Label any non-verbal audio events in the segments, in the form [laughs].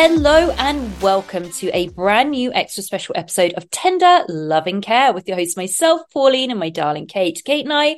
Hello and welcome to a brand new extra special episode of Tender Loving Care with your host, myself, Pauline, and my darling Kate. Kate and I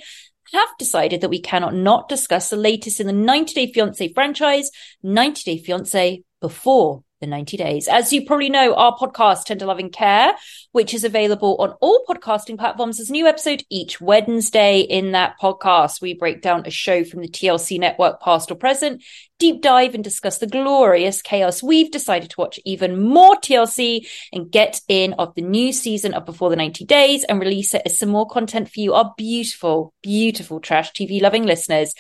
have decided that we cannot not discuss the latest in the 90 Day Fiancé franchise, 90 Day Fiancé before the 90 days. As you probably know, our podcast, Tender Loving Care, which is available on all podcasting platforms, is a new episode each Wednesday. In that podcast, we break down a show from the TLC network, past or present, deep dive and discuss the glorious chaos. We've decided to watch even more TLC and get in of the new season of Before the 90 Days and release it as some more content for you, our beautiful, beautiful trash TV loving listeners.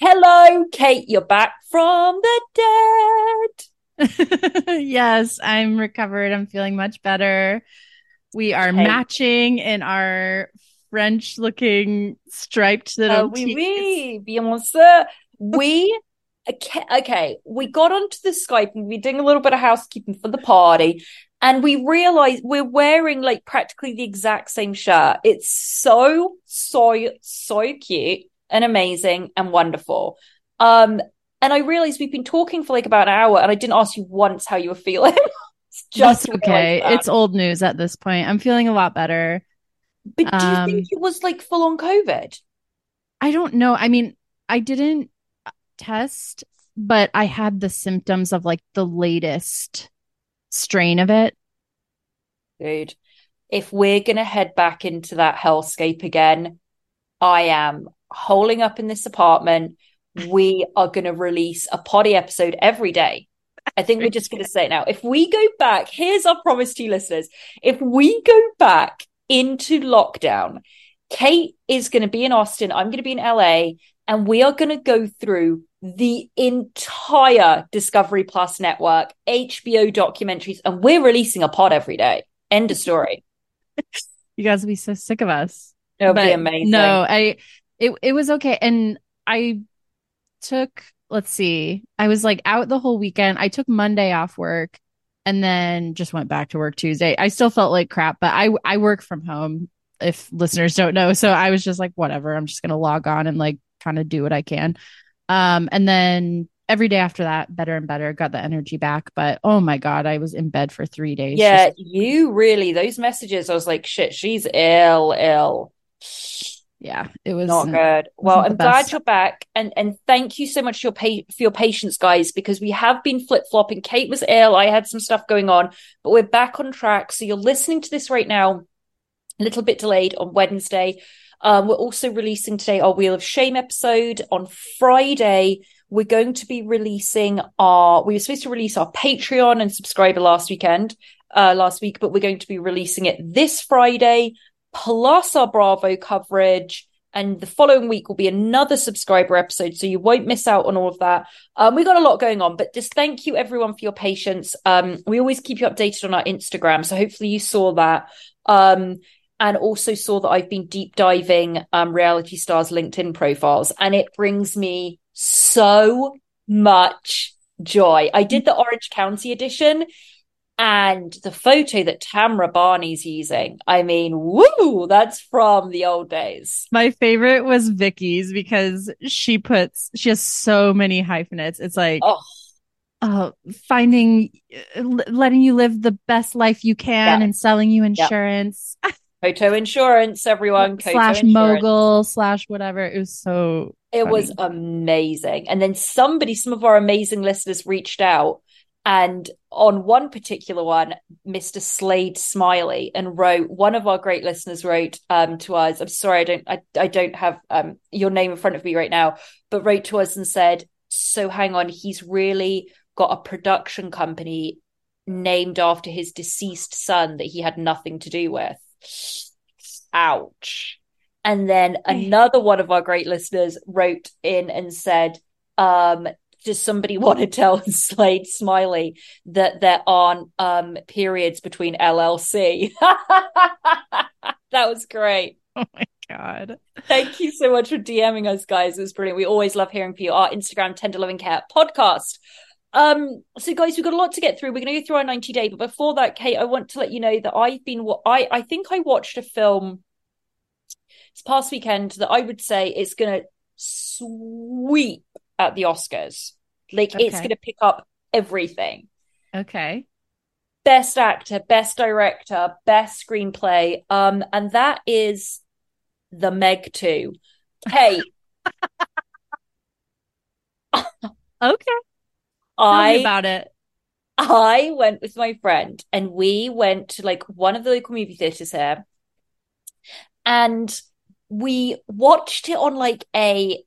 Hello, Kate, you're back from the dead. [laughs] yes, I'm recovered. I'm feeling much better. We are matching in our French looking striped little. Uh, oui, oui, bien sûr. We okay, okay, we got onto the Skype and we are doing a little bit of housekeeping for the party. And we realized we're wearing like practically the exact same shirt. It's so, so, so cute and amazing and wonderful. Um, and I realized we've been talking for like about an hour and I didn't ask you once how you were feeling. [laughs] just okay. It's old news at this point. I'm feeling a lot better. But do you um, think it was like full on COVID? I don't know. I mean, I didn't test, but I had the symptoms of like the latest strain of it. Dude, if we're going to head back into that hellscape again, I am holding up in this apartment we are going to release a potty episode every day. I think we're just going to say it now. If we go back, here's our promise to you listeners. If we go back into lockdown, Kate is going to be in Austin. I'm going to be in LA and we are going to go through the entire Discovery Plus network, HBO documentaries, and we're releasing a pod every day. End of story. [laughs] you guys will be so sick of us. It'll but be amazing. No, I it it was okay. And I took, let's see, I was like out the whole weekend. I took Monday off work and then just went back to work Tuesday. I still felt like crap, but I I work from home if listeners don't know. So I was just like whatever, I'm just going to log on and like kind of do what I can. Um and then every day after that better and better got the energy back but oh my god i was in bed for three days yeah just- you really those messages i was like shit she's ill ill yeah, it was not good. Well, I'm glad you're back, and and thank you so much for your pa- for your patience, guys, because we have been flip flopping. Kate was ill, I had some stuff going on, but we're back on track. So you're listening to this right now, a little bit delayed on Wednesday. Um, we're also releasing today our Wheel of Shame episode on Friday. We're going to be releasing our. We were supposed to release our Patreon and subscriber last weekend, uh, last week, but we're going to be releasing it this Friday plus our Bravo coverage and the following week will be another subscriber episode, so you won't miss out on all of that. Um, we got a lot going on, but just thank you everyone for your patience. Um, we always keep you updated on our Instagram, so hopefully you saw that. Um, and also saw that I've been deep diving um, reality stars LinkedIn profiles, and it brings me so much joy. I did the Orange County edition, and the photo that Tamra Barney's using, I mean, woo, that's from the old days. My favorite was Vicky's because she puts, she has so many hyphenates. It's like, Oh, uh, finding, uh, letting you live the best life you can Yeah. and selling you insurance [laughs] Coto Insurance, everyone. Coto slash Insurance. mogul slash whatever. It was so, It was amazing. And then somebody, some of our amazing listeners reached out. And on one particular one, Mr. Slade Smiley and wrote, one of our great listeners wrote um, to us. I'm sorry, I don't, I, I don't have um, your name in front of me right now, but wrote to us and said, "So hang on, he's really got a production company named after his deceased son that he had nothing to do with." Ouch. And then another one of our great listeners wrote in and said, um, does somebody [laughs] want to tell [laughs] Slade Smiley that there aren't um, periods between LLC? [laughs] that was great. oh my God. Thank you so much for DMing us, guys. It was brilliant. We always love hearing from you. Our Instagram, Tender Loving Care podcast. Um, so guys, we've got a lot to get through. We're going to go through our 90 day, but before that, Kate, I want to let you know that I've been, wa- I, I think I watched a film this past weekend that I would say is going to sweep at the Oscars. Like it's going to pick up everything. Okay. Best actor, best director, best screenplay. Um, and that is The Meg 2. Hey. [laughs] Okay. Tell me I about it. I went with my friend and we went to like one of the local movie theaters here and we watched it on like a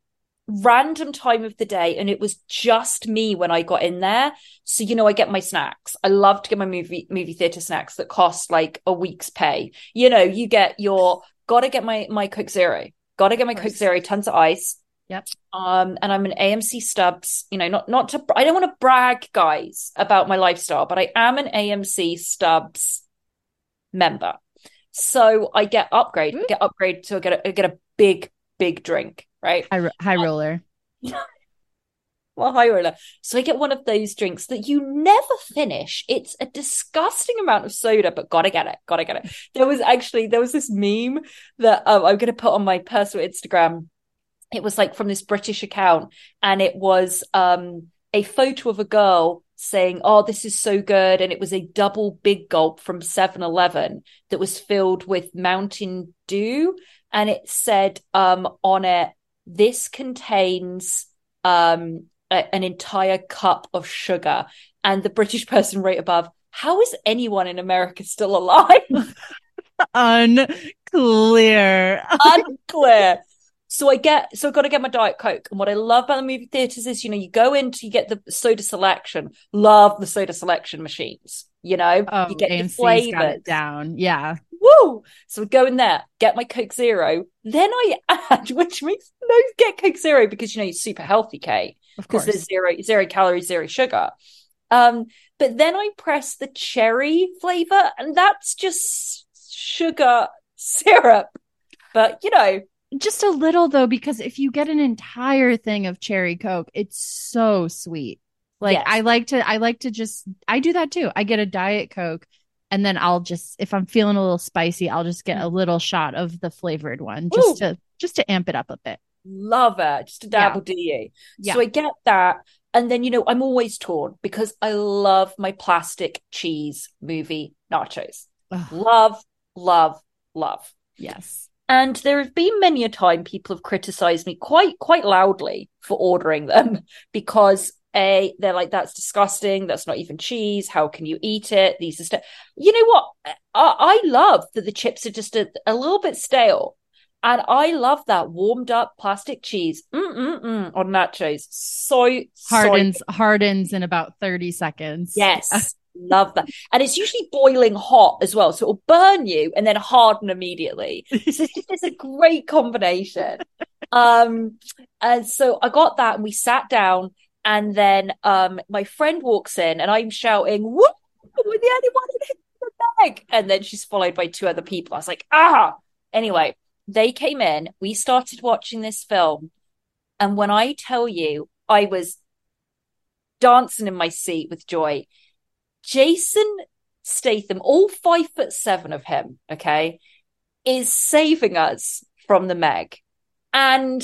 random time of the day and it was just me when I got in there. So you know I get my snacks. I love to get my movie movie theater snacks that cost like a week's pay. You know, you get your gotta get my my Coke Zero. Gotta get my Coke. Zero, tons of ice. Yep. Um, and I'm an AMC Stubs, you know, not not to I don't want to brag, guys, about my lifestyle, but I am an AMC Stubs member. So I get upgrade, Ooh. get upgrade to get a I get a big, big drink, right? High, high roller. [laughs] Well, high roller. So I get one of those drinks that you never finish. It's a disgusting amount of soda, but gotta get it, gotta get it. There was actually there was this meme that um, I'm gonna put on my personal Instagram. It was like from this British account, and it was um a photo of a girl saying, "Oh, this is so good," and it was a double big gulp from 7-Eleven that was filled with Mountain Dew, and it said um on it, "This contains." um a- an entire cup of sugar and the british person wrote above how is anyone in america still alive [laughs] Unclear. [laughs] unclear so i get so i've got to get my diet coke and what i love about the movie theaters is you know you go into you get the soda selection love the soda selection machines you know Oh, you get AMC's flavors down. Yeah. woo so we go in there get my coke zero then i [laughs] add which makes no get coke zero because you know you're super healthy kate Of because course. there's zero zero calories, zero sugar. Um, but then I press the cherry flavor, and that's just sugar syrup. But you know, Just a little though, because if you get an entire thing of cherry coke, it's so sweet. Like Yes. I like to, I like to just, I do that too. I get a diet coke, and then I'll just, if I'm feeling a little spicy, I'll just get a little shot of the flavored one, just Mm. Ooh. to, just to amp it up a bit. love it, just a dabble do you. Yeah. So I get that, and then you know, I'm always torn because I love my plastic cheese movie nachos. Ugh, Love, love, love. yes. And there have been many a time people have criticized me quite quite loudly for ordering them [laughs] because a they're like that's disgusting. That's not even cheese. How can you eat it? These are st-. you know what? I, I love that the chips are just a, a little bit stale. And I love that warmed up plastic cheese. Mm-mm-mm, on nachos. So Hardens, hardens in about 30 seconds. yes [laughs] love that. And it's usually boiling hot as well. So it'll burn you and then harden immediately. [laughs] So it's, just, it's a great combination. Um, and so I got that and we sat down and then um my friend walks in and I'm shouting, Woo! We're the only one in the bag. And then she's followed by two other people. I was like, ah. Anyway, they came in, we started watching this film. And when I tell you, I was dancing in my seat with joy. Jason Statham, all five foot seven of him, okay, is saving us from the Meg. And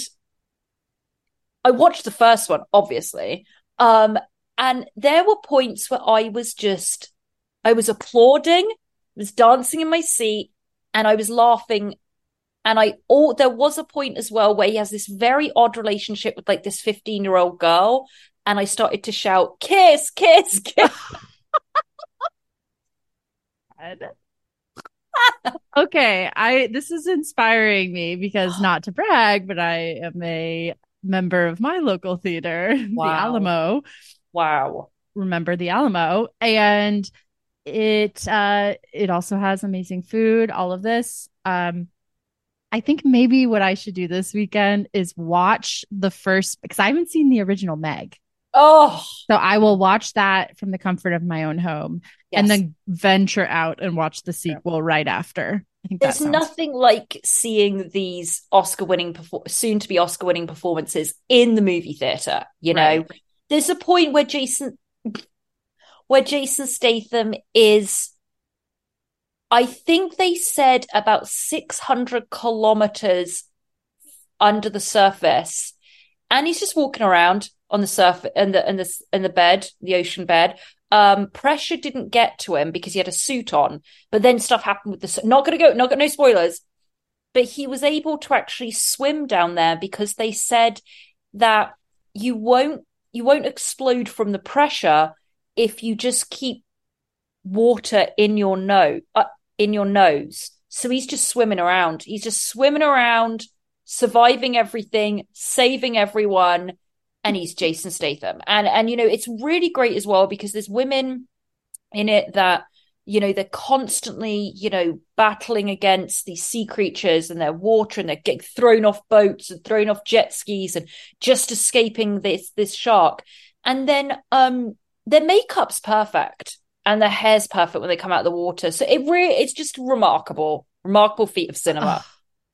I watched the first one, obviously. Um, and there were points where I was just, I was applauding, was dancing in my seat, and I was laughing. And I, all there was a point as well where he has this very odd relationship with like this 15 year old girl. And I started to shout, kiss, kiss, kiss. [laughs] [laughs] okay, I this is inspiring me because not to brag, but I am a member of my local theater, [laughs] Wow. the Alamo. wow. Remember the Alamo, and it uh it also has amazing food. All of this. Um, I think maybe what I should do this weekend is watch the first because I haven't seen the original Meg. Oh, So I will watch that from the comfort of my own home and then venture out and watch the sequel right after. I think There's sounds- nothing like seeing these Oscar winning, perfor- soon to be Oscar winning performances in the movie theater. You know, Right. there's a point where Jason, where Jason Statham is, I think they said about 600 kilometers under the surface. And he's just walking around on the surface in the, in the, in the bed, the ocean bed. Um, pressure didn't get to him because he had a suit on, but then stuff happened with the, not gonna go, not got no spoilers, but he was able to actually swim down there because they said that you won't, you won't explode from the pressure if you just keep water in your nose, uh, in your nose. So he's just swimming around. He's just swimming around, surviving everything, saving everyone, and he's Jason Statham. And and you know, it's really great as well because there's women in it that you know they're constantly you know battling against these sea creatures and their water and they're getting thrown off boats and thrown off jet skis and just escaping this this shark. And then um their makeup's perfect and their hair's perfect when they come out of the water. So it really it's just remarkable remarkable feat of cinema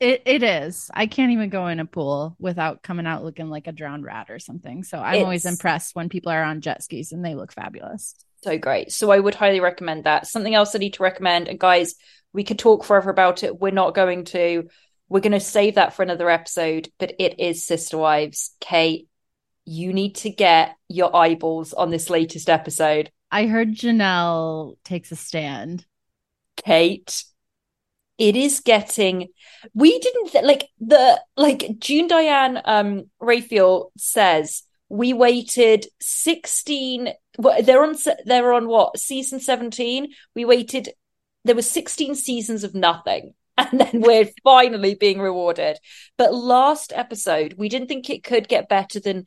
it it is. I can't even go in a pool without coming out looking like a drowned rat or something. So I'm always impressed when people are on jet skis and they look fabulous. so great so i would highly recommend that something else i need to recommend and guys we could talk forever about it we're not going to we're going to save that for another episode but it is sister wives kate you need to get your eyeballs on this latest episode I heard Janelle takes a stand. kate it is getting we didn't th- like the like june diane um raphael says we waited 16 well, they're on they're on what season 17 we waited there were 16 seasons of nothing [laughs] and then we're finally being rewarded. But last episode we didn't think it could get better than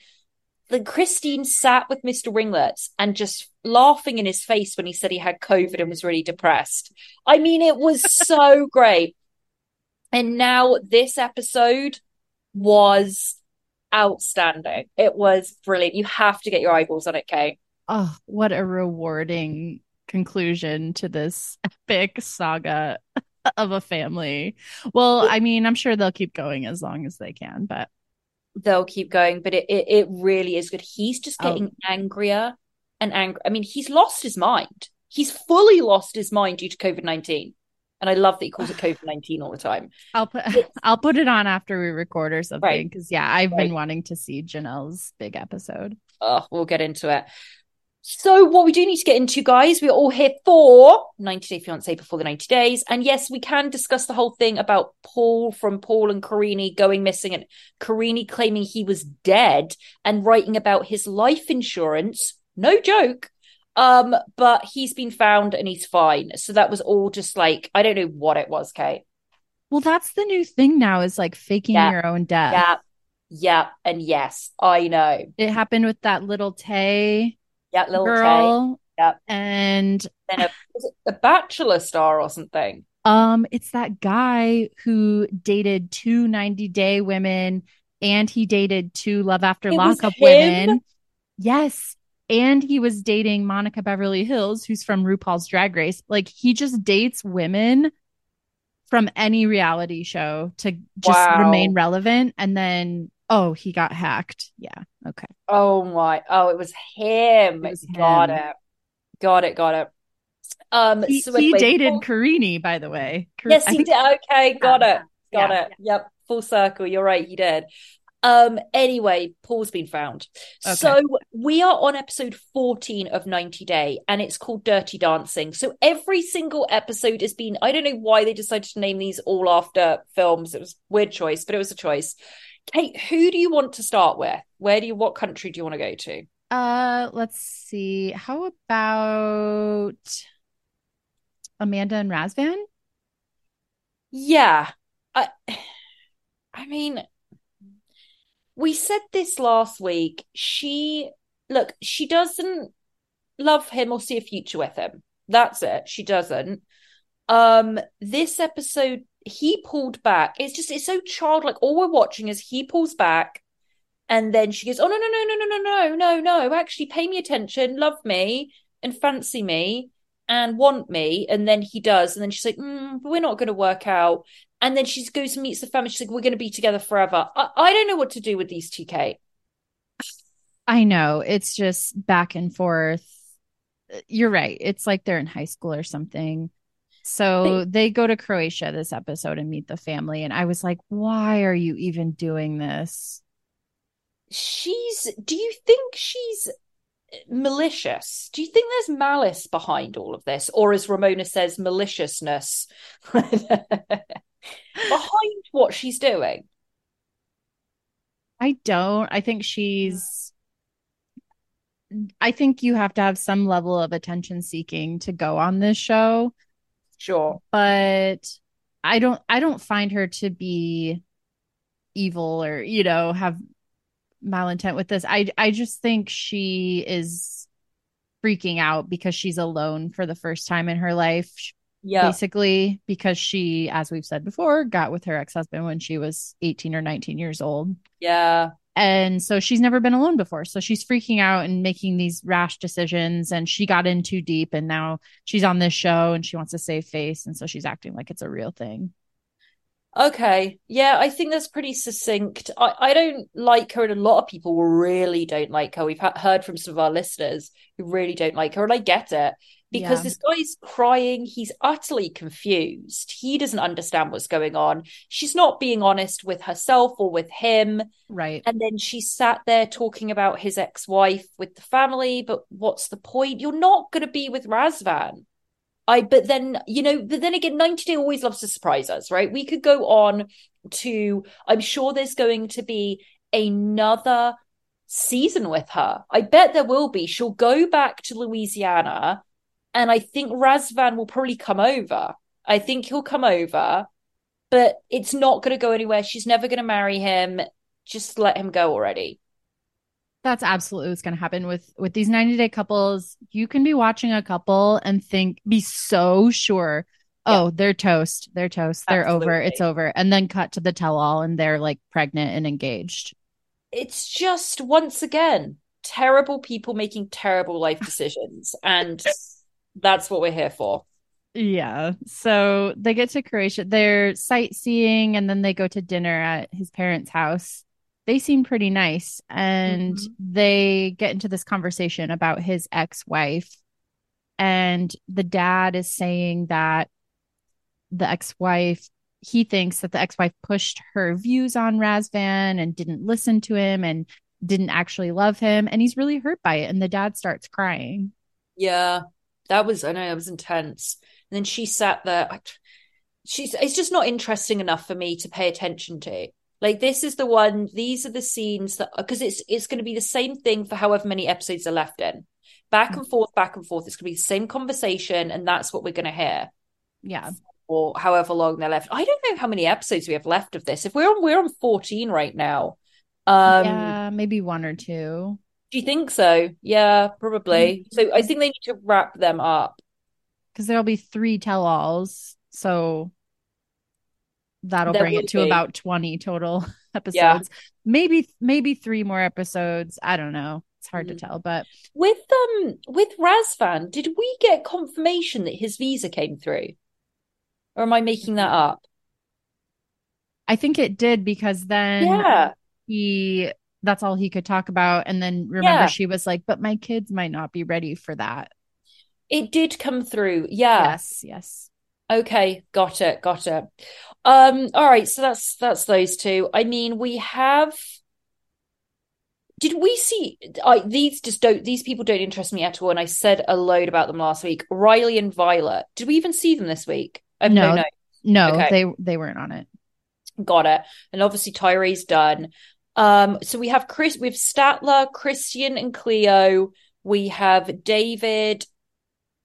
then Christine sat with Mr. Ringlets and just laughing in his face when he said he had COVID and was really depressed. I mean, it was so [laughs] great. And now this episode was outstanding. It was brilliant. You have to get your eyeballs on it, Kate. Oh, what a rewarding conclusion to this epic saga [laughs] of a family. Well, I mean, I'm sure they'll keep going as long as they can, but They'll keep going, but it it, it really is good. He's just Oh. getting angrier and angry. I mean, he's lost his mind. He's fully lost his mind due to COVID 19. And I love that he calls it [sighs] COVID 19 all the time. I'll put [laughs] I'll put it on after we record or something Right. because yeah, I've Right. been wanting to see Janelle's big episode. Oh, we'll get into it. So, what we do need to get into, guys, we're all here for 90 Day Fiance before the 90 days. And yes, we can discuss the whole thing about Paul from Paul and Karine going missing and Karine claiming he was dead and writing about his life insurance. No joke. Um, but he's been found and he's fine. So that was all just like, I don't know what it was, Kate. Well, that's the new thing now is like faking Yeah. your own death. Yeah. Yeah. And yes, I know. It happened with that little Tay Yeah, little girl Yeah. And then a, a bachelor star or something. Um, it's that guy who dated two 90 day women and he dated two Love After It Lockup women. Yes. And he was dating Monica Beverly Hillz, who's from RuPaul's Drag Race. Like he just dates women from any reality show to just Wow. remain relevant. And then, oh, he got hacked. Yeah. Okay. Oh my! Oh, it was him. It was Got him. it. Got it. Got it. Um, He, so he dated full- Karine, by the way. Kar- Yes, he think- did. Okay, got Yeah, it. Got yeah, it. Yep, full circle. You're right. He did. Um. Anyway, Paul's been found. Okay. So we are on episode 14 of 90 Day, and it's called Dirty Dancing. So every single episode has been. I don't know why they decided to name these all after films. It was a weird choice, but it was a choice. Kate, who do you want to start with? Where do you? What country do you want to go to? Uh, let's see. How about Amanda and Razvan? Yeah. I I mean we said this last week. She look, she doesn't love him or see a future with him. That's it. She doesn't. Um this episode he pulled back. It's just it's so childlike. All we're watching is he pulls back and then she goes, "Oh no no no no no no no no no! Actually, pay me attention, love me, and fancy me, and want me." And then he does, and then she's like, mm, "But we're not going to work out." And then she goes and meets the family. She's like, "We're going to be together forever." I, I don't know what to do with these two, Kate. I know it's just back and forth. You're right. It's like they're in high school or something. So they go to Croatia this episode and meet the family. And I was like, why are you even doing this? She's. Do you think she's malicious? Do you think there's malice behind all of this, or as Ramona says, maliciousness [laughs] behind what she's doing? I don't. I think she's. I think you have to have some level of attention seeking to go on this show. Sure. but I don't I don't find her to be evil or you know have malintent with this. I I just think she is freaking out because she's alone for the first time in her life Yeah. basically because she as we've said before got with her ex-husband when she was 18 or 19 years old Yeah. And so she's never been alone before so she's freaking out and making these rash decisions and she got in too deep and now she's on this show and she wants to save face and so she's acting like it's a real thing Okay. Yeah, I think that's pretty succinct. I, I don't like her, and a lot of people really don't like her. We've ha- heard from some of our listeners who really don't like her, and I get it because Yeah. this guy's crying. He's utterly confused. He doesn't understand what's going on. She's not being honest with herself or with him. right And then she sat there talking about his ex-wife with the family, but what's the point? You're not going to be with Razvan. I, but then, you know, but then again, 90 Day always loves to surprise us, right? We could go on to, I'm sure there's going to be another season with her. I bet there will be. She'll go back to Louisiana, and I think Razvan will probably come over. I think he'll come over, but it's not going to go anywhere. She's never going to marry him. Just let him go already. that's absolutely what's going to happen with with these 90 day couples you can be watching a couple and think be so sure oh they're toast they're toast they're over it's over and then cut to the tell all and they're like pregnant and engaged It's just, once again, terrible people making terrible life decisions. And that's what we're here for. Yeah. So they get to Croatia. They're sightseeing and then they go to dinner at his parents' house. They seem pretty nice and Mhm. they get into this conversation about his ex-wife. And the dad is saying that the ex-wife, he thinks that the ex-wife pushed her views on Razvan and didn't listen to him and didn't actually love him. And he's really hurt by it. And the dad starts crying. Yeah, that was, I know, that was intense. And then she sat there. I- She's, it's just not interesting enough for me to pay attention to. Like this is the one, these are the scenes that, because it's, it's going to be the same thing for however many episodes are left in. Back and forth, back and forth. It's going to be the same conversation, and that's what we're going to hear. Yeah. or however long they're left. I don't know how many episodes we have left of this. If we're on we're on 14 right now. Um yeah, maybe one or two. Do you think so? Yeah, probably. So I think they need to wrap them up. because there'll be three tell-alls. So that'll There bring it to be. about 20 total [laughs] episodes. Maybe maybe three more episodes. I don't know. It's hard to Mm. tell, but With um with Razvan, did we get confirmation that his visa came through? Or am I making that up? I think it did because then Yeah. he that's all he could talk about and then remember Yeah. she was like, "But my kids might not be ready for that." It did come through. Yeah. Yes, yes. Okay, got it, got it. Um, all right, so that's that's those two. I mean, we have. Did we see? I these just don't. These people don't interest me at all, and I said a load about them last week. Riley and Violet. Did we even see them this week? No, No. no. No, Okay. they they weren't on it. Got it. And obviously Tyree's done. Um, so we have Chris, we have Statler, Christian, and Cleo. We have David,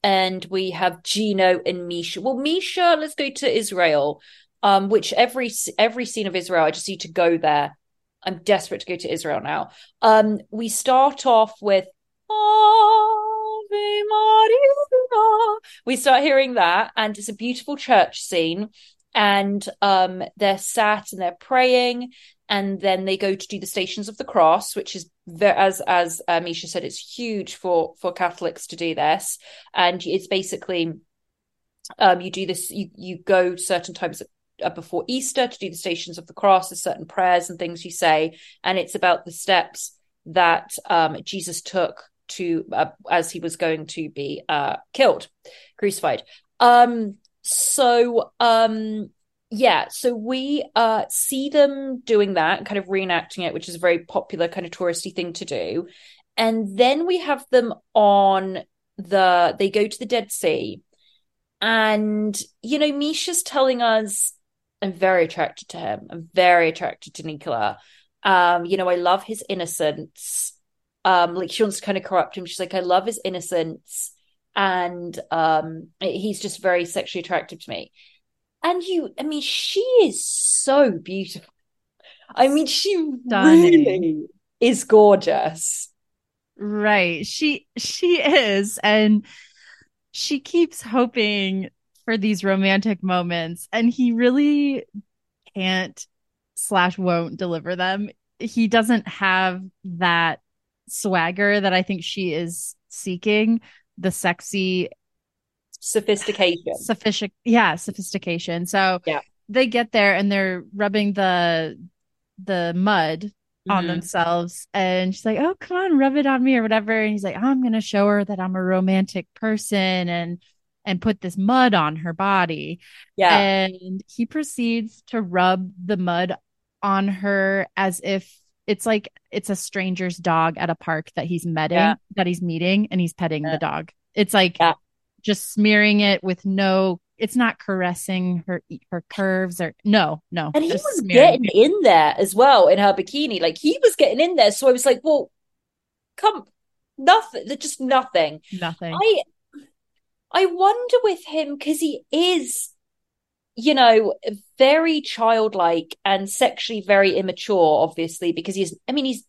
and we have Gino and Misha. Well, Misha, let's go to Israel. Um, which every every scene of Israel, I just need to go there. I'm desperate to go to Israel now. Um, we start off with Ave Maria. We start hearing that, and it's a beautiful church scene and um they're sat and they're praying and then they go to do the stations of the cross which is as as uh, Misha said it's huge for for Catholics to do this. And it's basically um you do this you you go certain times before Easter to do the stations of the cross there's certain prayers and things you say and it's about the steps that um Jesus took to uh, as he was going to be uh killed crucified. Um so um yeah so we uh see them doing that kind of reenacting it which is a very popular kind of touristy thing to do. And then we have them on the they go to the dead sea. And you know misha's telling us i'm very attracted to him. I'm very attracted to nicola. Um you know i love his innocence. Um like she wants to kind of corrupt him. She's like i love his innocence and um he's just very sexually attractive to me and you i mean she is so beautiful i mean she Stunning. really is gorgeous Right. She she is and she keeps hoping for these romantic moments and he really can't slash won't deliver them. He doesn't have that swagger that I think she is seeking, the sexy sophistication sufficient yeah, sophistication. So Yeah. they get there and they're rubbing the the mud on Mhm. themselves and she's like oh come on rub it on me or whatever and he's like i'm gonna show her that i'm a romantic person and and put this mud on her body yeah and he proceeds to rub the mud on her as if it's like it's a stranger's dog at a park that he's meeting Yeah. that he's meeting and he's petting Yeah. the dog it's like Yeah. just smearing it with no it's not caressing her her curves or no no And he was getting in there as well in her bikini. Like he was getting in there. So I was like, well, come, nothing. Just nothing. nothing I, I wonder with him because he is, you know, very childlike and sexually very immature, obviously, because he's, I mean, he's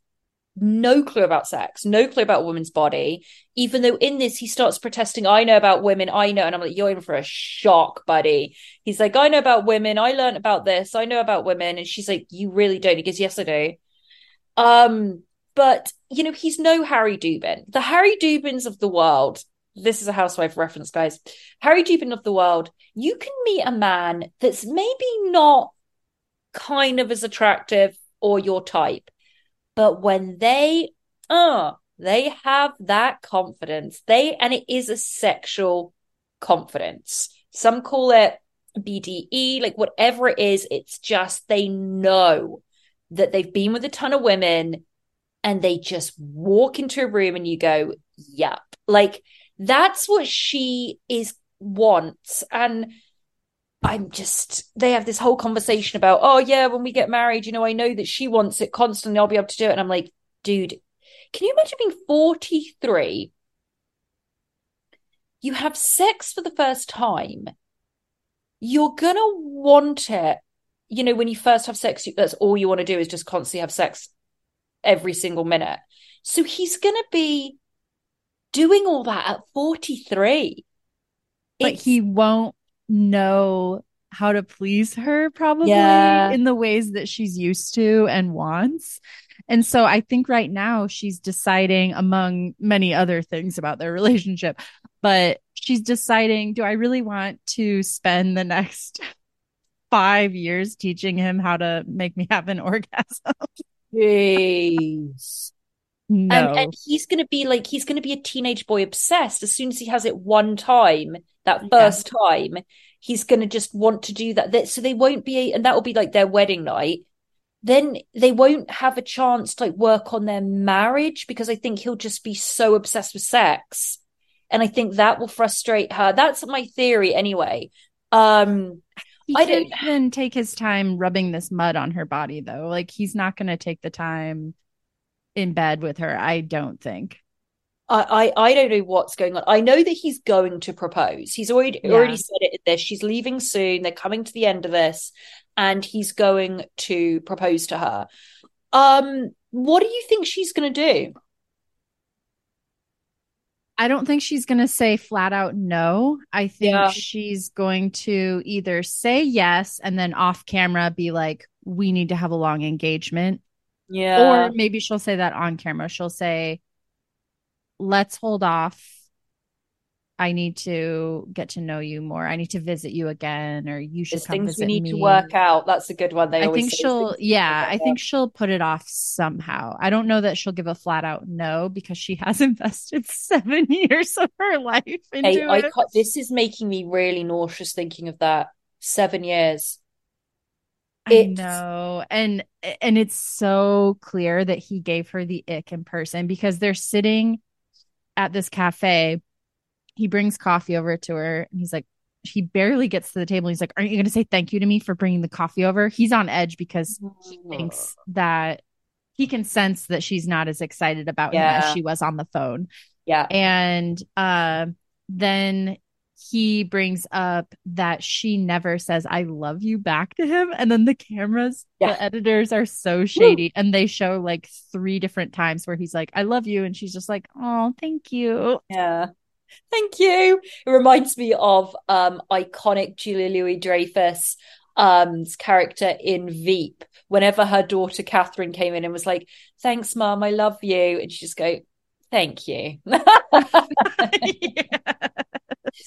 no clue about sex, no clue about a woman's body. Even though in this he starts protesting, I know about women, I know. And I'm like, you're in for a shock, buddy. He's like, I know about women, I learned about this, I know about women. And she's like, You really don't? He goes, Yes, I do. Um, but you know, he's no Harry Dubin. The Harry Dubins of the world, this is a housewife reference, guys. Harry Dubin of the world, you can meet a man that's maybe not kind of as attractive or your type. But when they uh they have that confidence, they and it is a sexual confidence. Some call it BDE, like whatever it is, it's just they know that they've been with a ton of women and they just walk into a room and you go, Yep. Like that's what she is wants. And I'm just, they have this whole conversation about, oh, yeah, when we get married, you know, I know that she wants it constantly. I'll be able to do it. And I'm like, dude, can you imagine being 43? You have sex for the first time. You're going to want it. You know, when you first have sex, that's all you want to do is just constantly have sex every single minute. So he's going to be doing all that at 43. But It's- he won't know how to please her probably Yeah. in the ways that she's used to and wants. And so I think right now she's deciding among many other things about their [laughs] relationship, but she's deciding, do I really want to spend the next [laughs] five years teaching him how to make me have an [laughs] orgasm? Jeez. No. And, and he's going to be like, he's going to be a teenage boy obsessed. As soon as he has it one time, that Yeah. first time, he's going to just want to do that. So they won't be, and that will be like their wedding night. Then they won't have a chance to like work on their marriage because I think he'll just be so obsessed with sex. And I think that will frustrate her. That's my theory anyway. Um, He I don't- even take his time rubbing this mud on her body, though. Like he's not going to take the time in bed with her. I don't think. I, I I don't know what's going on. I know that he's going to propose. He's already Yeah. already said it. This she's leaving soon. They're coming to the end of this, and he's going to propose to her. Um, what do you think she's going to do? I don't think she's going to say flat out no. I think Yeah. she's going to either say yes and then off camera be like, we need to have a long engagement. Yeah, Or maybe she'll say that on camera. She'll say, let's hold off. I need to get to know you more. I need to visit you again, or you should there's come things we need me. to work out. That's a good one. They I always think she'll, "Things we need to yeah, I think she'll put it off somehow. I don't know that she'll give a flat out no because she has [laughs] invested seven years of her life into Hey, it. this is making me really nauseous thinking of that. Seven years. I know. And and it's so clear that he gave her the ick in person because they're sitting at this cafe. He brings coffee over to her and he's like he barely gets to the table. He's like, "Aren't you going to say thank you to me for bringing the coffee over?" He's on edge because he thinks that he can sense that she's not as excited about him as she was on the phone. Yeah. And uh, then he brings up that she never says I love you back to him. And then the cameras, Yeah. the editors are so shady. And they show like three different times where he's like, I love you. And she's just like, Oh, thank you. Yeah. Thank you. It reminds me of um iconic Julia Louis Dreyfus um's character in Veep. Whenever her daughter Catherine came in and was like, Thanks, Mom, I love you. And she just go, Thank you. [laughs]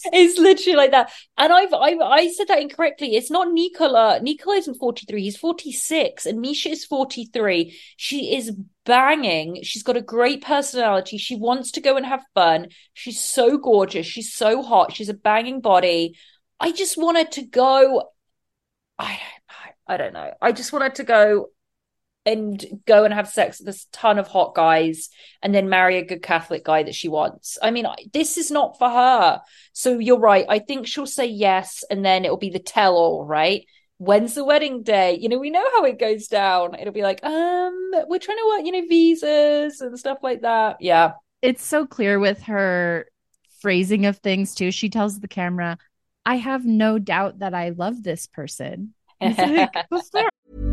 It's literally like that. And I've I, I said that incorrectly. It's not Nicola. Nicola isn't 43, he's 46, and Misha is 43. She is banging. She's got a great personality. She wants to go and have fun. She's so gorgeous. She's so hot. She's a banging body. I just wanted to go. I don't know. I don't know. I just wanted to go and go and have sex with this ton of hot guys and then marry a good Catholic guy that she wants. I mean, this is not for her. So you're right. I think she'll say yes, and then it'll be the tell all, right? When's the wedding day? You know, we know how it goes down. It'll be like, um, we're trying to work, you know, visas and stuff like that. Yeah. it's so clear with her phrasing of things too. She tells the camera, I have no doubt that I love this person. [laughs] Like?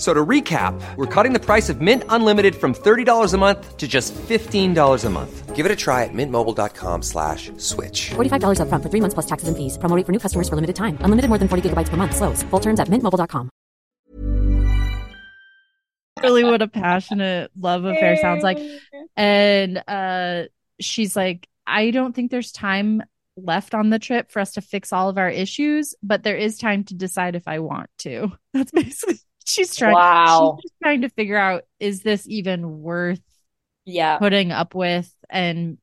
F- So to recap, we're cutting the price of Mint Unlimited from $30 a month to just $15 a month. Give it a try at mintmobile.com slash switch. $45 upfront for three months plus taxes and fees. Promo rate for new customers for limited time. Unlimited more than 40 gigabytes per month. Slows. Full terms at mintmobile.com. really what a passionate love affair sounds like. And uh she's like, I don't think there's time left on the trip for us to fix all of our issues, but there is time to decide if I want to. [laughs] That's basically she's trying Wow. she's just trying to figure out is this even worth Yeah. putting up with and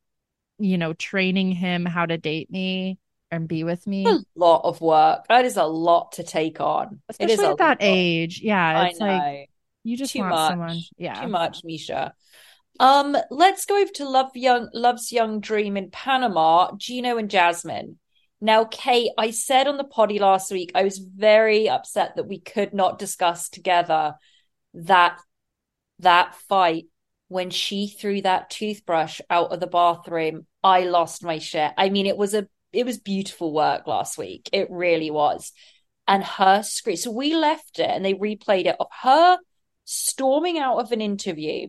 you know training him how to date me and be with me a lot of work. That is a lot to take on. it especially is a at that lot. age yeah it's like you just Too want much. someone yeah Too much, Misha. Um, let's go over to Love Young Love's Young Dream in Panama, Gino and Jasmine. Now, Kate, I said on the potty last week, I was very upset that we could not discuss together that that fight when she threw that toothbrush out of the bathroom. I lost my shit. I mean, it was a it was beautiful work last week. It really was. And her scream. So we left it and they replayed it of her storming out of an interview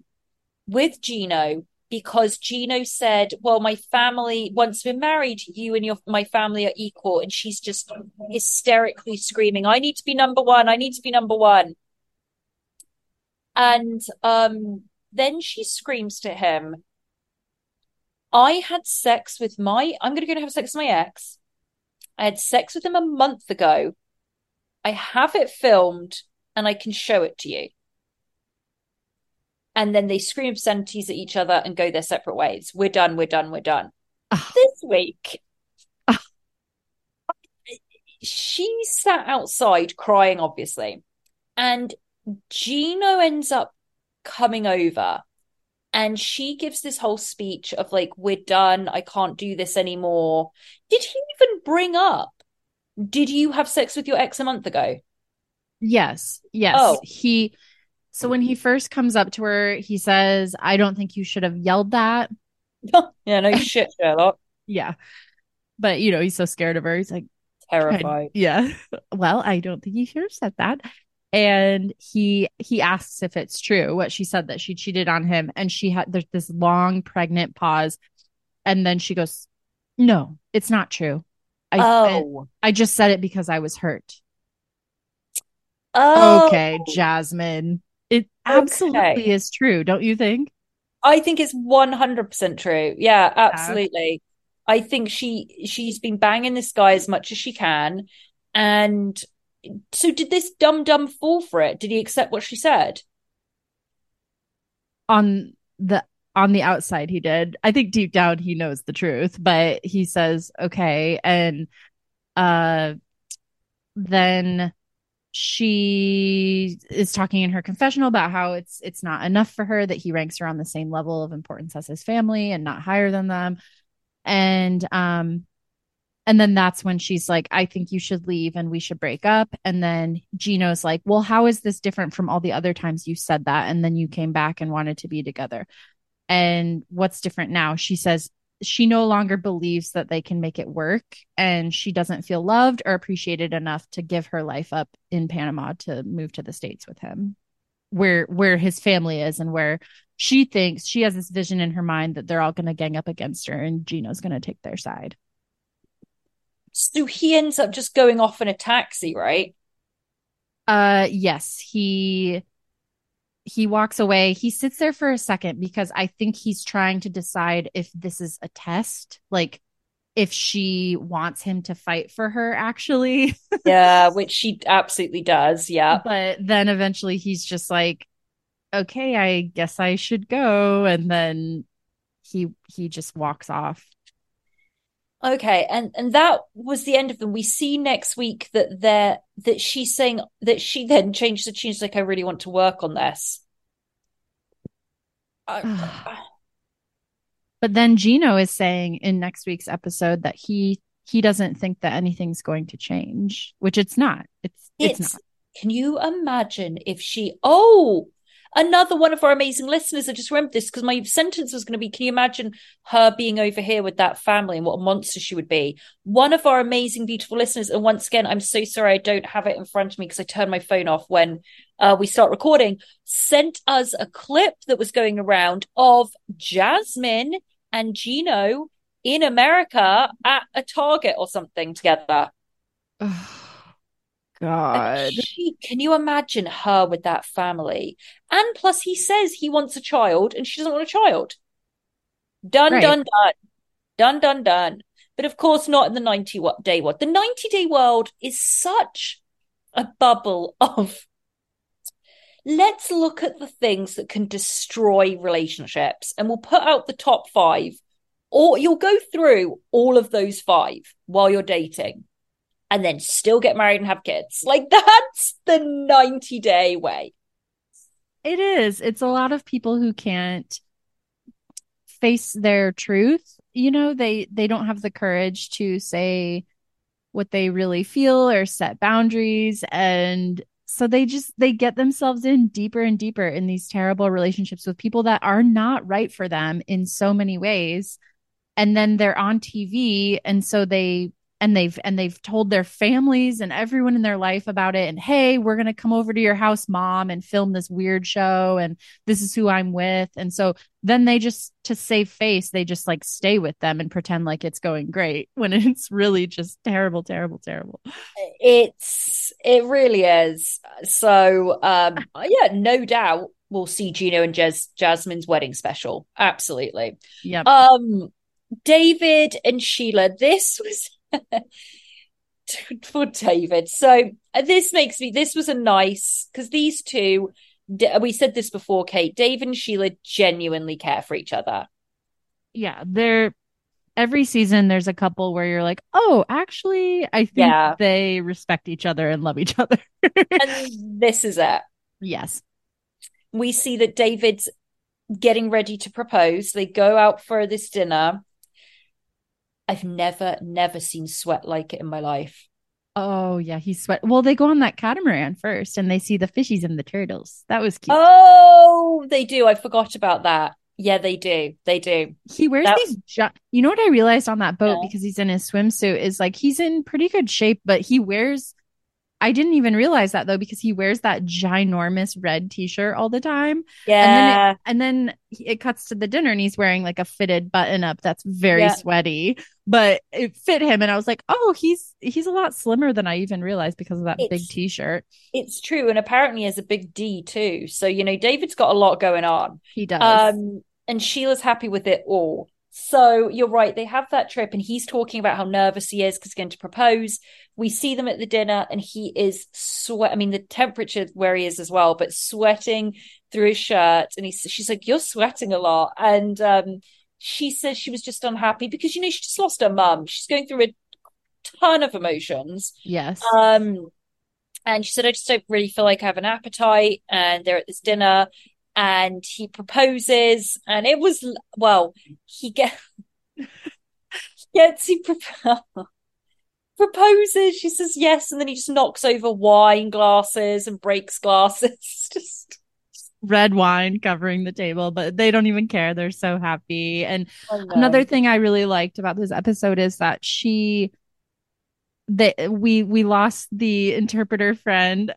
with Gino because Gino said, "Well, my family once we're married, you and your my family are equal," and she's just hysterically screaming, "I need to be number one! I need to be number one!" And um, then she screams to him, "I had sex with my I'm going to go and have sex with my ex. I had sex with him a month ago. I have it filmed, and I can show it to you." And then they scream obscenities at each other and go their separate ways. We're done, we're done, we're done. Ah. This week, Ah. she sat outside crying, obviously, and Gino ends up coming over and she gives this whole speech of like, we're done, I can't do this anymore. Did he even bring up, did you have sex with your ex a month ago? yes yes Oh. he so when he first comes up to her he says i don't think you should have yelled that [laughs] yeah, no shit, Sherlock. yeah but you know he's so scared of her he's like Terrified. Yeah. [laughs] Well, I don't think you should have said that. And he he asks if it's true what she said that she cheated on him, and she had there's this long pregnant pause, and then she goes, "No, it's not true. I I, Oh. I just said it because I was hurt." Oh. Okay, Jasmine, absolutely Okay. is true, don't you think? I think it's 100% true. Yeah, absolutely. I think she she's been banging this guy as much as she can. And so did this dumb dumb fall for it? Did he accept what she said? on the on the outside he did i think deep down he knows the truth but he says okay and uh then she is talking in her confessional about how it's it's not enough for her that he ranks her on the same level of importance as his family and not higher than them. And um and then that's when she's like i think you should leave and we should break up. And then gino's like well how is this different from all the other times you said that and then you came back and wanted to be together? And what's different now? She says she no longer believes that they can make it work and she doesn't feel loved or appreciated enough to give her life up in Panama to move to the states with him where where his family is and where she thinks she has this vision in her mind that they're all going to gang up against her and Gino's going to take their side. So he ends up just going off in a taxi, right? Uh yes, he he walks away. He sits there for a second because I think he's trying to decide if this is a test, like if she wants him to fight for her actually. [laughs] Yeah, which she absolutely does. Yeah. but then eventually he's just like okay, I guess I should go and then he he just walks off. Okay, and and that was the end of them. We see next week that they're that she's saying that she then changes the tune. She's like, I really want to work on this. I- But then Gino is saying in next week's episode that he he doesn't think that anything's going to change, which it's not. It's it's, It's, not. can you imagine if she, oh, Another one of our amazing listeners, I just remembered this because my sentence was going to be Can you imagine her being over here with that family and what a monster she would be? One of our amazing, beautiful listeners, and once again, I'm so sorry I don't have it in front of me because I turned my phone off when uh, we start recording, sent us a clip that was going around of Jasmine and Gino in America at a Target or something together. God. She, can you imagine her with that family? And plus, he says he wants a child and she doesn't want a child. Done, Right. done, done. Done, done, done. But of course, not in the 90 day world. The 90 day world is such a bubble [laughs] of. Let's look at the things that can destroy relationships and we'll put out the top five, or you'll go through all of those five while you're dating and then still get married and have kids. Like [laughs] that's the 90 day way. It is. It's a lot of people who can't face their truth. You know, they they don't have the courage to say what they really feel or set boundaries and so they just they get themselves in deeper and deeper in these terrible relationships with people that are not right for them in so many ways and then they're on TV and so they and they've and they've told their families and everyone in their life about it and hey we're going to come over to your house mom and film this weird show and this is who I'm with and so then they just to save face they just like stay with them and pretend like it's going great [laughs] when it's really just terrible terrible terrible It's it really is. So um [laughs] yeah, no doubt we'll see Gino and Jas- Jasmine's wedding special. Absolutely. yeah Um David and Sheila, this was [laughs] for David. So uh, this makes me this was a nice because these two we said this before, Kate. Dave and Sheila genuinely care for each other. yeah they're every season there's a couple where you're like oh actually I think Yeah. they respect each other and love each [laughs] other And this is it. yes we see that David's getting ready to propose. They go out for this dinner. I've never, never seen sweat like it in my life. Oh yeah, he's sweat. Well, they go on that catamaran first, and they see the fishies and the turtles. That was cute. Oh, they do. I forgot about that. Yeah, they do. They do. he wears that- these. Gi- you know what I realized on that boat Yeah. because he's in his swimsuit is like he's in pretty good shape, but he wears. I didn't even realize that though because he wears that ginormous red T-shirt all the time, Yeah. and then he- it cuts to the dinner and he's wearing like a fitted button-up that's very Yeah. sweaty, but it fit him, and I was like, oh, he's he's a lot slimmer than I even realized because of that big T-shirt. It's true. And apparently has a big D too. So, you know, David's got a lot going on. He does. Um, and Sheila's happy with it all. So you're right. They have that trip, and he's talking about how nervous he is because he's going to propose. We see them at the dinner, and he is sweat. I mean, the temperature where he is as well, but sweating through his shirt. And he's she's like, "You're sweating a lot." And um, she says she was just unhappy because you know she just lost her mum. She's going through a ton of emotions. yes. Um, and she said, I just don't really feel like I have an appetite. And they're at this dinner and he proposes. And it was, well, he get, [laughs] gets, he pro- [laughs] proposes. She says yes. And then he just knocks over wine glasses and breaks glasses. [laughs] just, red wine covering the table, but they don't even care. They're so happy. And another thing I really liked about this episode is that she that we we lost the interpreter friend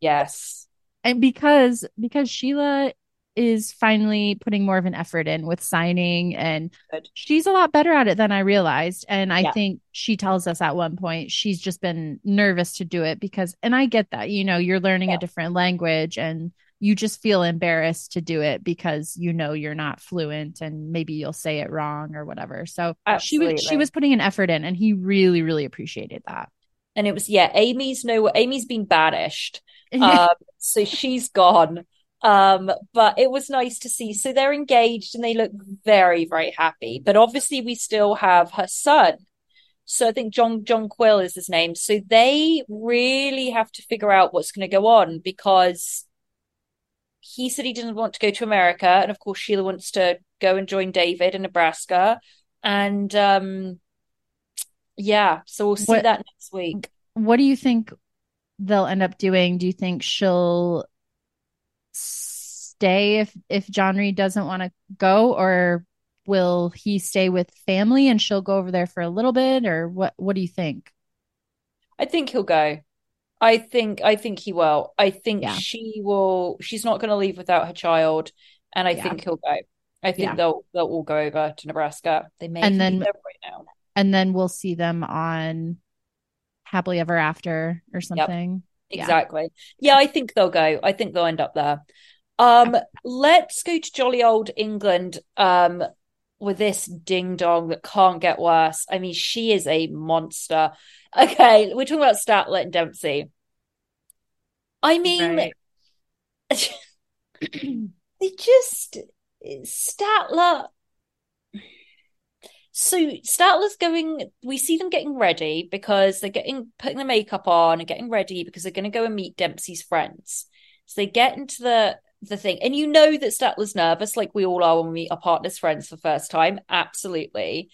yes. And because because Sheila is finally putting more of an effort in with signing and Good. she's a lot better at it than I realized and I Yeah. think she tells us at one point she's just been nervous to do it because and I get that you know you're learning Yeah. a different language and you just feel embarrassed to do it because you know you're not fluent and maybe you'll say it wrong or whatever so she was she was putting an effort in and he really really appreciated that And it was, yeah, Amy's no, Amy's been banished. [laughs] um, so she's gone. Um, but it was nice to see. So they're engaged and they look very, very happy. But obviously, we still have her son. So I think John John Quill is his name. So they really have to figure out what's going to go on because he said he didn't want to go to America, and of course Sheila wants to go and join David in Nebraska. And um, yeah, so we'll see What- that next week. what do you think they'll end up doing? Do you think she'll stay if if John Reed doesn't want to go, or will he stay with family and she'll go over there for a little bit, or what? What do you think? I think he'll go. I think I think he will. I think Yeah. she will. She's not going to leave without her child, and I Yeah. think he'll go. I think Yeah. they'll they'll all go over to Nebraska. They may And then- right now. And then we'll see them on Happily Ever After or something. Yeah. Exactly. Yeah, I think they'll go. I think they'll end up there. Um, let's go to jolly old England. Um, with this ding dong that can't get worse. I mean, she is a monster. Okay, we're talking about Statler and Dempsey. I mean, Right. [clears throat] they just Statler. So Statler's going. We see them getting ready because they're getting putting the makeup on and getting ready because they're going to go and meet Dempsey's friends. So they get into the the thing, and you know that Statler's nervous, like we all are when we meet our partner's friends for the first time. Absolutely,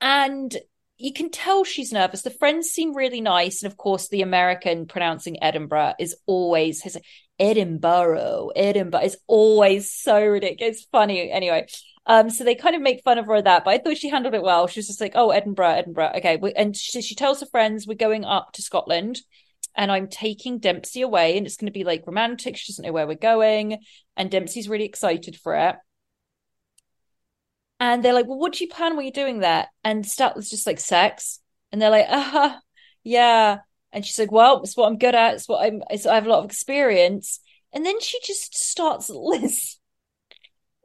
and you can tell she's nervous. The friends seem really nice, and of course, the American pronouncing Edinburgh is always his Edinburgh. Edinburgh is always so ridiculous. It's funny anyway. Um, so they kind of make fun of her that, but I thought she handled it well. She was just like, "Oh, Edinburgh, Edinburgh, okay." And she, she tells her friends, "We're going up to Scotland, and I'm taking Dempsey away, and it's going to be like romantic. She doesn't know where we're going, and Dempsey's really excited for it." And they're like, "Well, what do you plan when you're doing that?" And Statler's just like, "Sex," and they're like, "Ah, yeah." And she's like, "Well, it's what I'm good at. It's what I'm. It's, I have a lot of experience." And then she just starts [laughs] list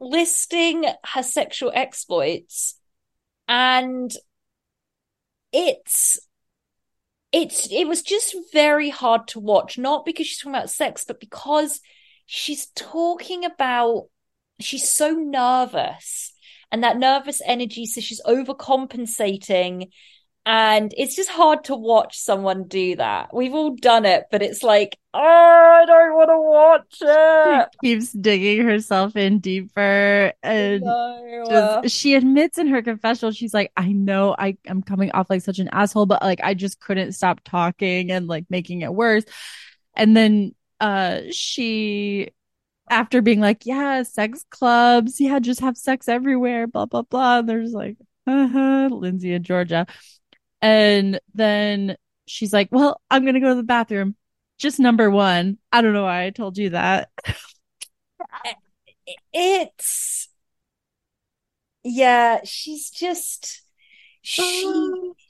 listing her sexual exploits, and it's it's it was just very hard to watch. Not because she's talking about sex, but because she's talking about she's so nervous and that nervous energy so she's overcompensating and it's just hard to watch someone do that. We've all done it but it's like oh i don't want to watch it. She keeps digging herself in deeper and No. just- she admits in her confessional she's like i know i am coming off like such an asshole but like i just couldn't stop talking and like making it worse. And then uh she after being like yeah sex clubs yeah just have sex everywhere blah blah blah and there's like uh-huh lindsay and georgia and then she's like well i'm gonna go to the bathroom. Just number one. I don't know why i told you that. [laughs] It's yeah she's just she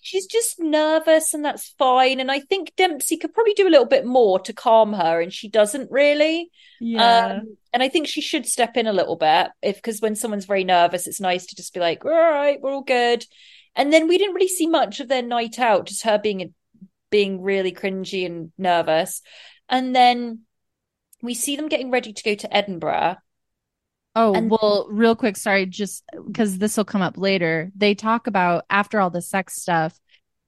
she's just nervous and that's fine. And i think dempsey could probably do a little bit more to calm her and she doesn't really. Yeah. Um and i think she should step in a little bit if because when someone's very nervous it's nice to just be like all right we're all good and then we didn't really see much of their night out just her being being really cringy and nervous and then we see them getting ready to go to edinburgh Oh, And- well, real quick, sorry, just because this will come up later. They talk about after all the sex stuff,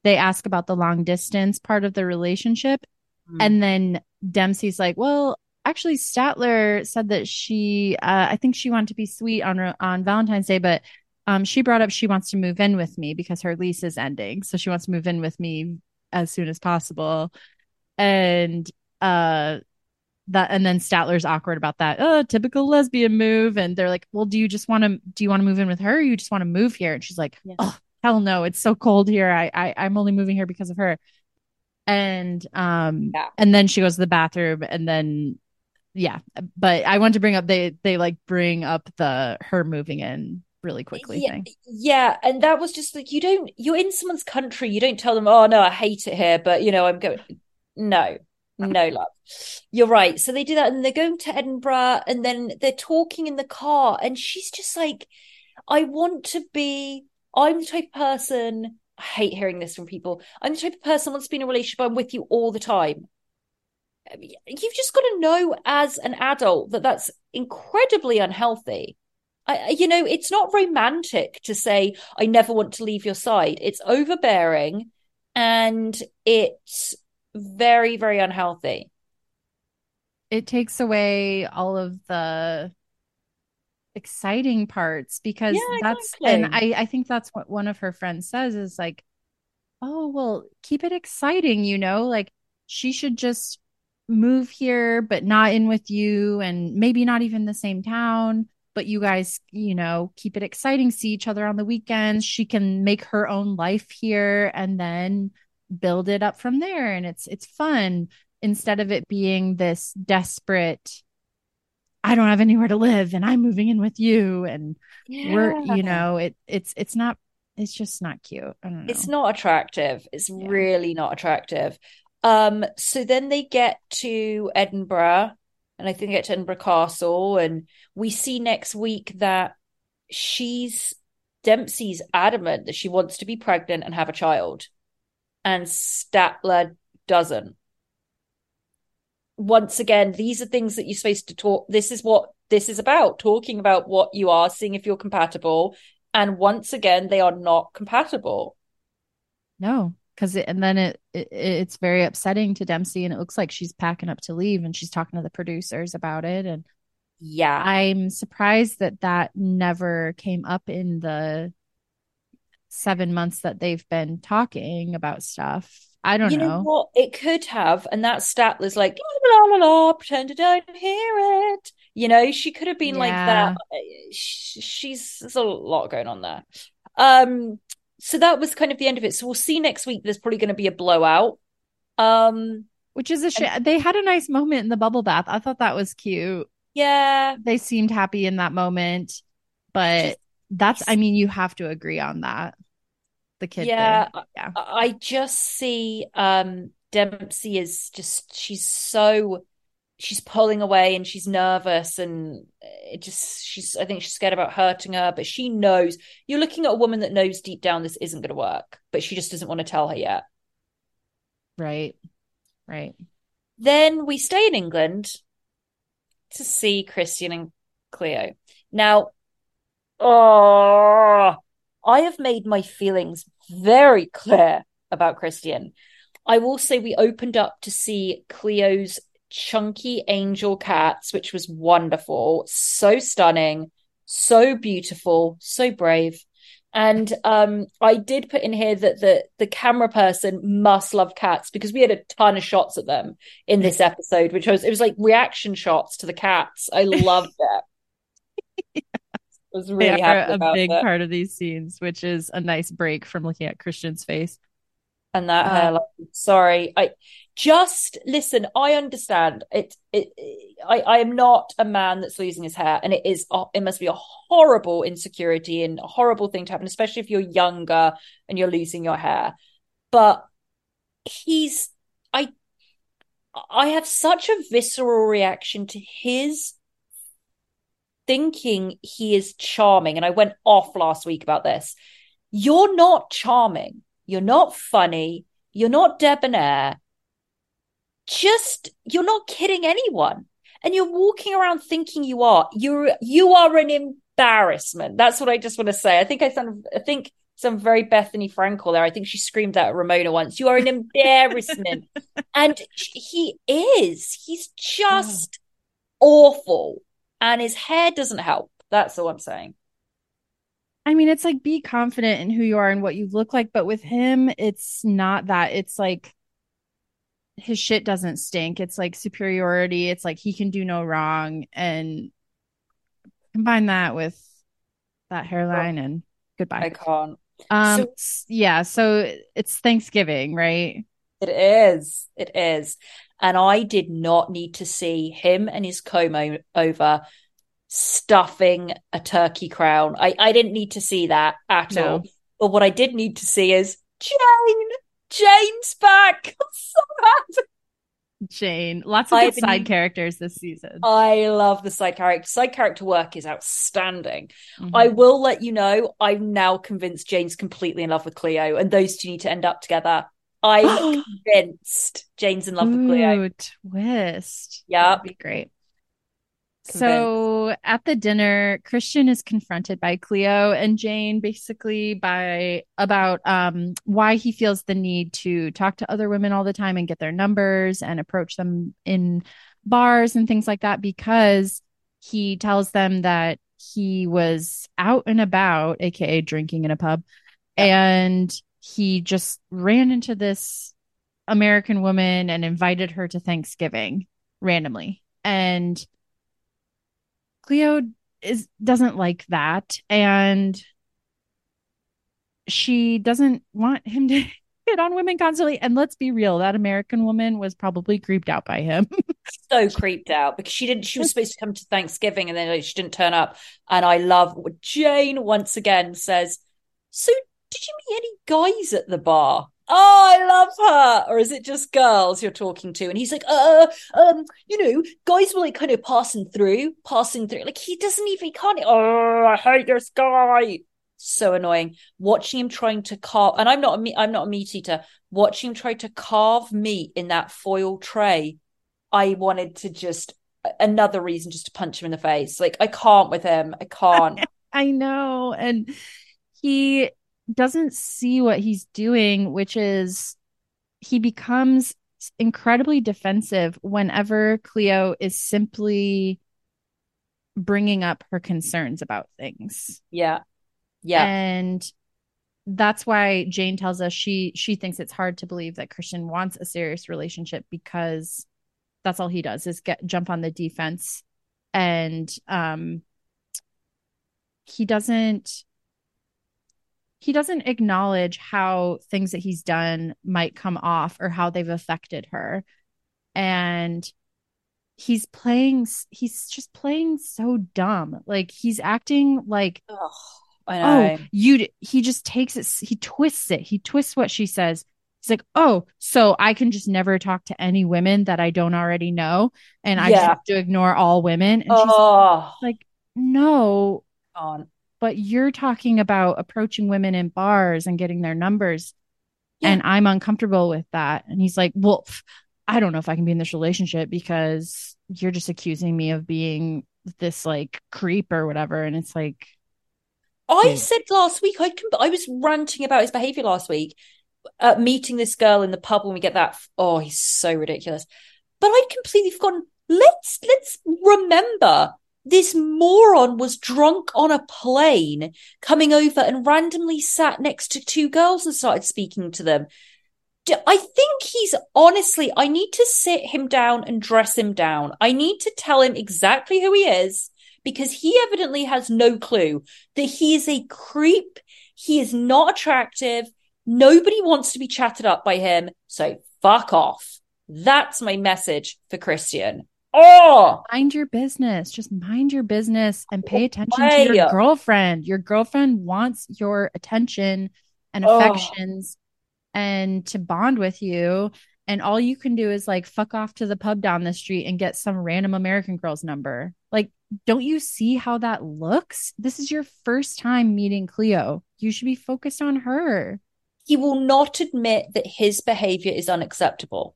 they ask about the long distance part of the relationship. Mm. And then Dempsey's like, well, actually, Statler said that she, uh, I think she wanted to be sweet on on Valentine's Day, but um, she brought up she wants to move in with me because her lease is ending. So she wants to move in with me as soon as possible. And uh that and then Statler's awkward about that. Oh, typical lesbian move. And they're like, Well, do you just want to do you want to move in with her? Or you just want to move here? And she's like, Yeah. Oh, hell no, it's so cold here. I, I I'm only moving here because of her. And um Yeah. and then she goes to the bathroom and then yeah. But I want to bring up they they like bring up the her moving in really quickly yeah, thing. yeah, and that was just like you don't you're in someone's country, you don't tell them, oh no, I hate it here, but you know, I'm going no, mm-hmm. no love. You're right. So they do that and they're going to Edinburgh and then they're talking in the car and she's just like, I want to be I'm the type of person I hate hearing this from people. I'm the type of person who wants to be in a relationship, I'm with you all the time. Um, you've just got to know as an adult that that's incredibly unhealthy. I, you know, it's not romantic to say, I never want to leave your side. It's overbearing and it's very, very unhealthy. it takes away all of the exciting parts because Yeah, that's and. I I think that's what one of her friends says is like oh well keep it exciting you know like she should just move here, but not in with you, and maybe not even the same town. But you guys, you know, keep it exciting, see each other on the weekends. She can make her own life here and then build it up from there. And it's it's fun instead of it being this desperate, I don't have anywhere to live and I'm moving in with you. And Yeah. we're, you know, it it's it's not it's just not cute. I don't know. It's not attractive. It's Yeah. really not attractive. Um, so then they get to Edinburgh, and I think get Edinburgh Castle, and we see next week that she's Dempsey's adamant that she wants to be pregnant and have a child, and Statler doesn't. Once again, these are things that you're supposed to talk. This is what this is about, talking about what you are, seeing if you're compatible. And once again, they are not compatible. No, because it, and then it, it it's very upsetting to Dempsey, and it looks like she's packing up to leave, and she's talking to the producers about it. And Yeah. I'm surprised that that never came up in the seven months that they've been talking about stuff. I don't you know. know what? It could have, and that Statler's like la la la la, pretend I don't hear it. You know, she could have been like that. Sh- She's there's a lot going on there. Um, so that was kind of the end of it. So we'll see next week. There's probably going to be a blowout. Um, Which is a shit. They had a nice moment in the bubble bath. I thought that was cute. yeah, They seemed happy in that moment, but Just- that's, I mean, you have to agree on that. The kid yeah. thing. Yeah. I I just see um Dempsey is just she's so she's pulling away and she's nervous and uh, it just she's I think she's scared about hurting her, but she knows you're looking at a woman that knows deep down this isn't going to work, but she just doesn't want to tell her yet. Right. Right. Then we stay in England to see Christian and Cleo. Now, oh, I have made my feelings very clear about Christian. I will say we opened up to see Cleo's chunky angel cats, which was wonderful, so stunning, so beautiful, so brave. And um, I did put in here that the the camera person must love cats because we had a ton of shots at them in this episode, which was it was like reaction shots to the cats. I loved it. [laughs] I was They really are a big it. part of these scenes, which is a nice break from looking at Christian's face. and that Uh, hairline. Sorry, I just listen. I understand it. It. I. I am not a man that's losing his hair, and it is. It must be a horrible insecurity and a horrible thing to happen, especially if you're younger and you're losing your hair. But he's. I. I have such a visceral reaction to his thinking he is charming, and I went off last week about this. You're not charming. You're not funny. You're not debonair. Just, you're not kidding anyone. And you're walking around thinking you are. You're, you are an embarrassment. That's what I just want to say. I think I sound, I think some very Bethenny Frankel there. I think she screamed that at Ramona once. You are an embarrassment. [laughs] and he is. He's just mm. awful. And his hair doesn't help. That's all I'm saying. I mean, it's like be confident in who you are and what you look like, but with him, it's not that. It's like his shit doesn't stink. It's like superiority. It's like he can do no wrong. And combine that with that hairline and goodbye. I can't. Um, So- yeah, so it's Thanksgiving, right? It is. It is. And I did not need to see him and his comb over stuffing a turkey crown. I, I didn't need to see that at No. all. But what I did need to see is Jane. Jane's back. [laughs] I'm so happy. Jane. Lots of I've good been- side characters this season. I love the side character. Side character work is outstanding. Mhm. I will let you know, I'm now convinced Jane's completely in love with Cleo, and those two need to end up together. I'm [gasps] convinced Jane's in love with Cleo. Ooh, twist. Yeah, That'd be great. So at the dinner, Christian is confronted by Cleo and Jane basically by about um why he feels the need to talk to other women all the time and get their numbers and approach them in bars and things like that because he tells them that he was out and about, aka drinking in a pub, and he just ran into this American woman and invited her to Thanksgiving randomly. And Cleo is doesn't like that and she doesn't want him to [laughs] hit on women constantly and let's be real that American woman was probably creeped out by him. [laughs] so creeped out because she didn't she was supposed to come to Thanksgiving and then she didn't turn up and I love what Jane once again says so did you meet any guys at the bar? Oh, I love her. Or is it just girls you're talking to? And he's like, uh, um, you know, guys were like kind of passing through, passing through. Like he doesn't even, he can't, oh, I hate this guy. So annoying. Watching him trying to carve, and I'm not a meat, I'm not a meat eater. Watching him try to carve meat in that foil tray, I wanted to just another reason just to punch him in the face. Like I can't with him. I can't. [laughs] I know. And he doesn't see what he's doing, which is he becomes incredibly defensive whenever Cleo is simply bringing up her concerns about things. Yeah. Yeah. And that's why Jane tells us she she thinks it's hard to believe that Christian wants a serious relationship because that's all he does is get jump on the defense and um he doesn't he doesn't acknowledge how things that he's done might come off or how they've affected her. And he's playing he's just playing so dumb. Like he's acting like oh, oh you he just takes it he twists it. He twists what she says. He's like oh so i can just never talk to any women that i don't already know and i Yeah. just have to ignore all women? And oh, she's like no. On. But you're talking about approaching women in bars and getting their numbers Yeah. and i'm uncomfortable with that and he's like well i don't know if i can be in this relationship because you're just accusing me of being this like creep or whatever and it's like I Yeah. said last week I can, I was ranting about his behavior last week, uh, meeting this girl in the pub when we get that. Oh, he's so ridiculous. But I'd completely forgotten. Let's let's remember this moron was drunk on a plane, coming over and randomly sat next to two girls and started speaking to them. I think he's honestly. I need to sit him down and dress him down. I need to tell him exactly who he is because he evidently has no clue that he is a creep. He is not attractive. Nobody wants to be chatted up by him. So fuck off. That's my message for Christian. Oh, mind your business. Just mind your business and pay attention way. to your girlfriend. Your girlfriend wants your attention and Oh. affections and to bond with you. And all you can do is like fuck off to the pub down the street and get some random american girl's number. Like don't you see how that looks? This is your first time meeting cleo. You should be focused on her. He will not admit that his behavior is unacceptable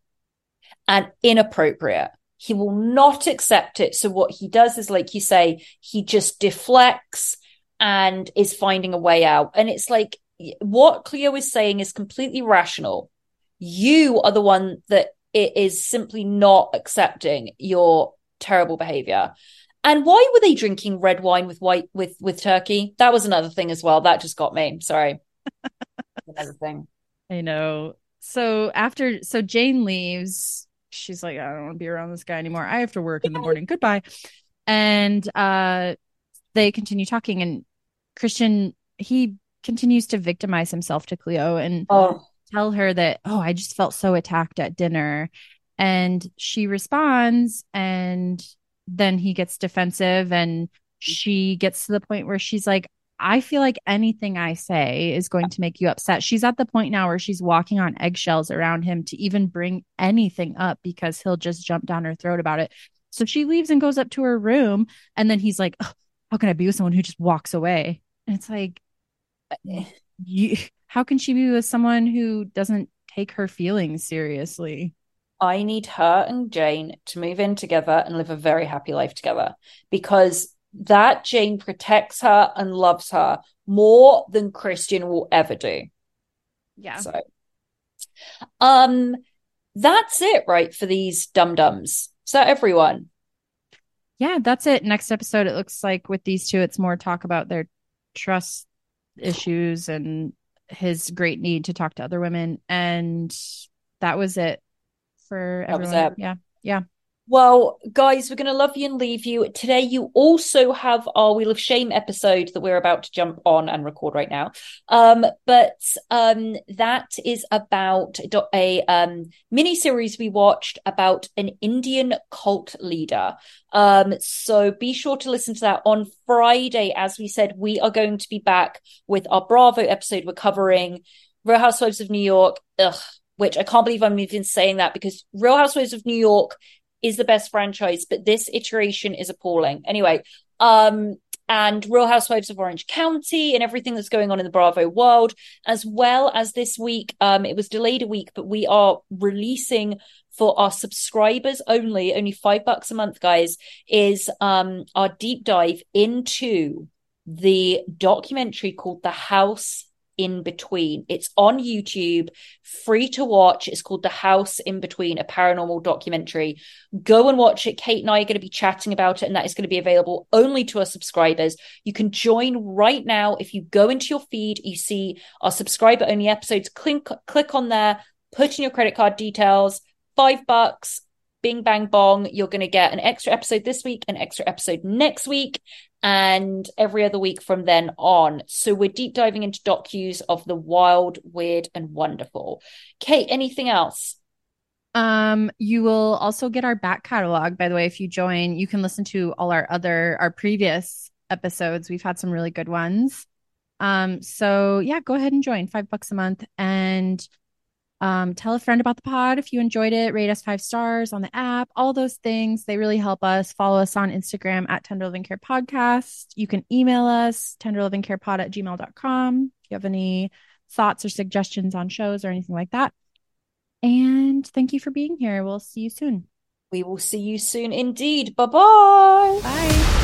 and inappropriate. He will not accept it. So what he does is, like you say, he just deflects and is finding a way out. And it's like what Cleo is saying is completely rational. You are the one that it is simply not accepting your terrible behavior. And why were they drinking red wine with white with with turkey? That was another thing as well. That just got me. Sorry. [laughs] another thing. I know. So after, so Jane leaves. She's like, I don't want to be around this guy anymore. I have to work in the morning. Goodbye. And uh, they continue talking, and Christian he continues to victimize himself to Cleo and Oh, tell her that, oh, I just felt so attacked at dinner. And she responds, and then he gets defensive, and she gets to the point where she's like, I feel like anything I say is going to make you upset. She's at the point now where she's walking on eggshells around him to even bring anything up because he'll just jump down her throat about it. So she leaves and goes up to her room. And then he's like, How can I be with someone who just walks away? And it's like, eh, you, how can she be with someone who doesn't take her feelings seriously? I need her and Jane to move in together and live a very happy life together because that Jane protects her and loves her more than Christian will ever do. Yeah. So, um, that's it, right? For these dum dums. So everyone, Yeah, that's it. Next episode, it looks like with these two, it's more talk about their trust issues and his great need to talk to other women. And that was it for That everyone. it. Yeah. Yeah. Well, guys, we're going to love you and leave you. Today, you also have our Wheel of Shame episode that we're about to jump on and record right now. Um, but um, that is about a, um, mini series we watched about an Indian cult leader. Um, so be sure to listen to that on Friday. As we said, we are going to be back with our Bravo episode. We're covering Real Housewives of New York. Ugh, which I can't believe I'm even saying that because Real Housewives of New York is the best franchise, but this iteration is appalling. Anyway, um, and Real Housewives of Orange County and everything that's going on in the Bravo world, as well as this week. Um, it was delayed a week, but we are releasing for our subscribers only, only five bucks a month, guys, is um our deep dive into the documentary called The House in between. It's on YouTube, free to watch. It's called The House in Between, a paranormal documentary. Go and watch it. Kate and I are going to be chatting about it, and that is going to be available only to our subscribers. You can join right now. If you go into your feed, you see our subscriber only episodes. Click, click on there, put in your credit card details, five bucks. Bing bang bong, you're going to get an extra episode this week, an extra episode next week, and every other week from then on. So we're deep diving into docus of the wild, weird, and wonderful. Kate, anything else? Um, you will also get our back catalog. By the way, if you join, you can listen to all our other our previous episodes. We've had some really good ones. Um, so yeah, go ahead and join. Five bucks a month, and um, tell a friend about the pod if you enjoyed it. Rate us five stars on the app. All those things they really help us. Follow us on Instagram at Tender Loving Care Podcast. You can email us tenderlovingcarepod at gmail.com if you have any thoughts or suggestions on shows or anything like that. And thank you for being here. We'll see you soon. We will see you soon indeed. Bye-bye. Bye.